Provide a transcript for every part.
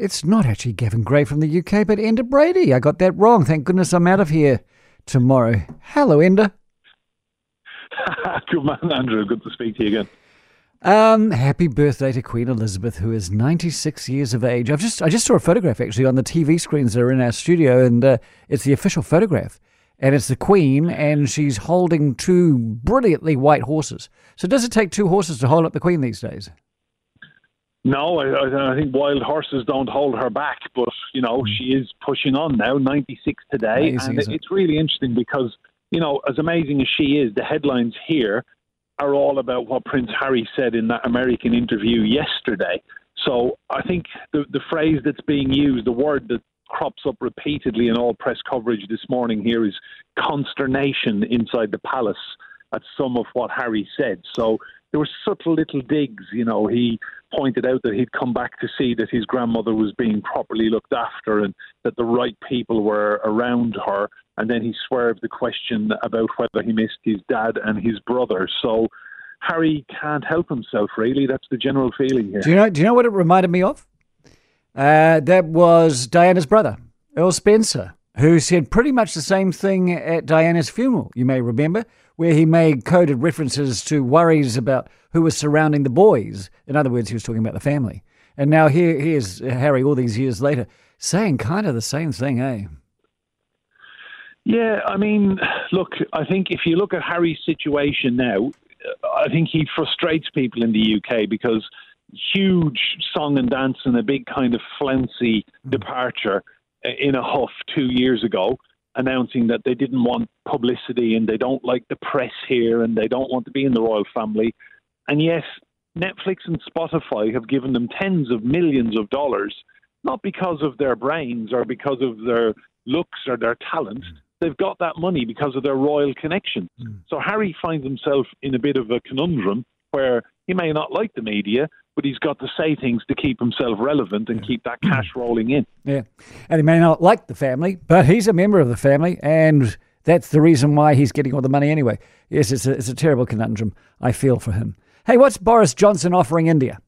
it's not actually Gavin Gray from the UK, but Enda Brady. I got that wrong. Thank goodness I'm out of here tomorrow. Hello, Enda. Good man, Andrew. Good to speak to you again. Um, happy birthday to Queen Elizabeth, who is 96 years of age. I've just I just saw a photograph actually on the TV screens that are in our studio, and uh, it's the official photograph, and it's the Queen, and she's holding two brilliantly white horses. So does it take two horses to hold up the Queen these days? No, I, I think wild horses don't hold her back, but you know hmm. she is pushing on now, 96 today, Amazing, and it? it's really interesting because you know as amazing as she is, the headlines here are all about what Prince Harry said in that American interview yesterday. So I think the the phrase that's being used, the word that crops up repeatedly in all press coverage this morning here is consternation inside the palace at some of what Harry said. So there were subtle little digs. You know, he pointed out that he'd come back to see that his grandmother was being properly looked after and that the right people were around her. And then he swerved the question about whether he missed his dad and his brother. So Harry can't help himself, really. That's the general feeling here. Do you know? Do you know what it reminded me of? Uh, that was Diana's brother, Earl Spencer, who said pretty much the same thing at Diana's funeral. You may remember, where he made coded references to worries about who was surrounding the boys. In other words, he was talking about the family. And now here, here's Harry, all these years later, saying kind of the same thing, eh? Yeah, I mean, look, I think if you look at Harry's situation now, I think he frustrates people in the UK because huge song and dance and a big kind of flouncy departure in a huff two years ago, announcing that they didn't want publicity and they don't like the press here and they don't want to be in the royal family. And yes, Netflix and Spotify have given them tens of millions of dollars, not because of their brains or because of their looks or their talent. Mm. They've got that money because of their royal connection. Mm. So Harry finds himself in a bit of a conundrum where he may not like the media, but he's got to say things to keep himself relevant and keep that cash mm. rolling in. Yeah. And he may not like the family, but he's a member of the family, and that's the reason why he's getting all the money anyway. Yes, it's a, it's a terrible conundrum. I feel for him. Hey, what's Boris Johnson offering India?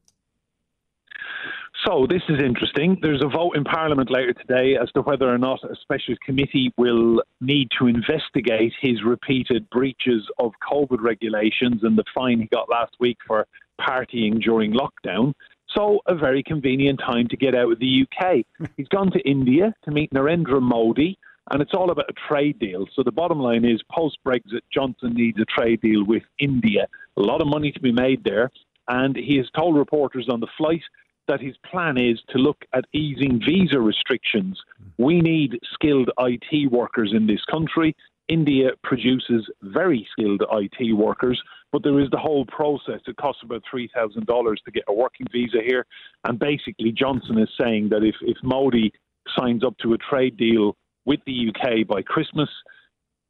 So this is interesting. There's a vote in Parliament later today as to whether or not a special committee will need to investigate his repeated breaches of COVID regulations and the fine he got last week for partying during lockdown. So a very convenient time to get out of the UK. He's gone to India to meet Narendra Modi, and it's all about a trade deal. So the bottom line is, post Brexit, Johnson needs a trade deal with India. A lot of money to be made there, and he has told reporters on the flight that his plan is to look at easing visa restrictions. We need skilled IT workers in this country. India produces very skilled IT workers, but there is the whole process. It costs about $3,000 to get a working visa here. And basically, Johnson is saying that if, if Modi signs up to a trade deal with the UK by Christmas,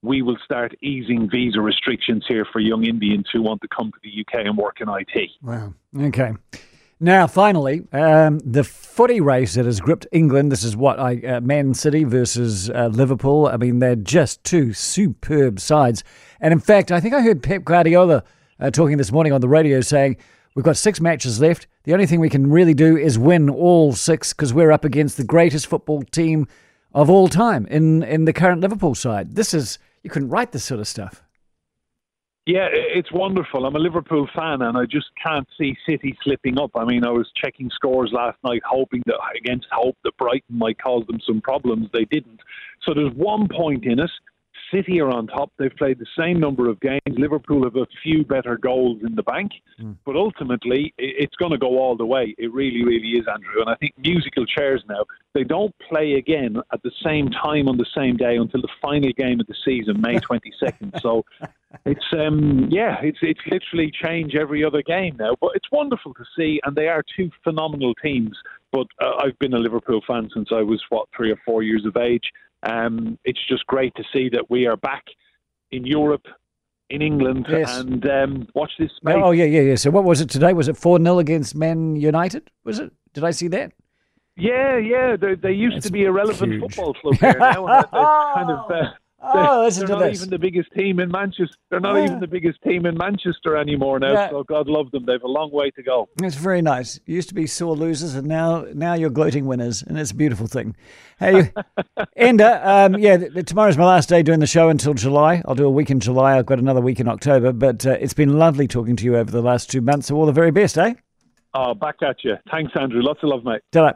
we will start easing visa restrictions here for young Indians who want to come to the UK and work in IT. Wow. Okay. Now, finally, um, the footy race that has gripped England. This is what I uh, Man City versus uh, Liverpool. I mean, they're just two superb sides. And in fact, I think I heard Pep Guardiola uh, talking this morning on the radio saying, We've got six matches left. The only thing we can really do is win all six because we're up against the greatest football team of all time in, in the current Liverpool side. This is, you couldn't write this sort of stuff. Yeah, it's wonderful. I'm a Liverpool fan, and I just can't see City slipping up. I mean, I was checking scores last night, hoping that against hope that Brighton might cause them some problems. They didn't. So there's one point in it. City are on top. They've played the same number of games. Liverpool have a few better goals in the bank, hmm. but ultimately it's going to go all the way. It really, really is, Andrew. And I think musical chairs now they don't play again at the same time on the same day until the final game of the season, May 22nd. so it's um yeah, it's it's literally change every other game now. But it's wonderful to see, and they are two phenomenal teams. But uh, I've been a Liverpool fan since I was what three or four years of age. Um, it's just great to see that we are back in Europe, in England, Yes. and um, watch this space. Oh, yeah, yeah, yeah. So what was it today? Was it 4 0 against Man United? Was it? Did I see that? Yeah, yeah. They, they used That's to be a relevant huge. football club here now. and they've kind of uh, Oh, listen they're to not this. even the biggest team in Manchester. They're not Yeah. even the biggest team in Manchester anymore now. Yeah. So God love them. They've a long way to go. It's very nice. You used to be sore losers, and now now you're gloating winners, and it's a beautiful thing. Hey, Enda, um, yeah, th- th- tomorrow's my last day doing the show until July. I'll do a week in July. I've got another week in October, but uh, it's been lovely talking to you over the last two months. So all the very best, eh? Oh, back at you. Thanks, Andrew. Lots of love, mate. Ta-ra.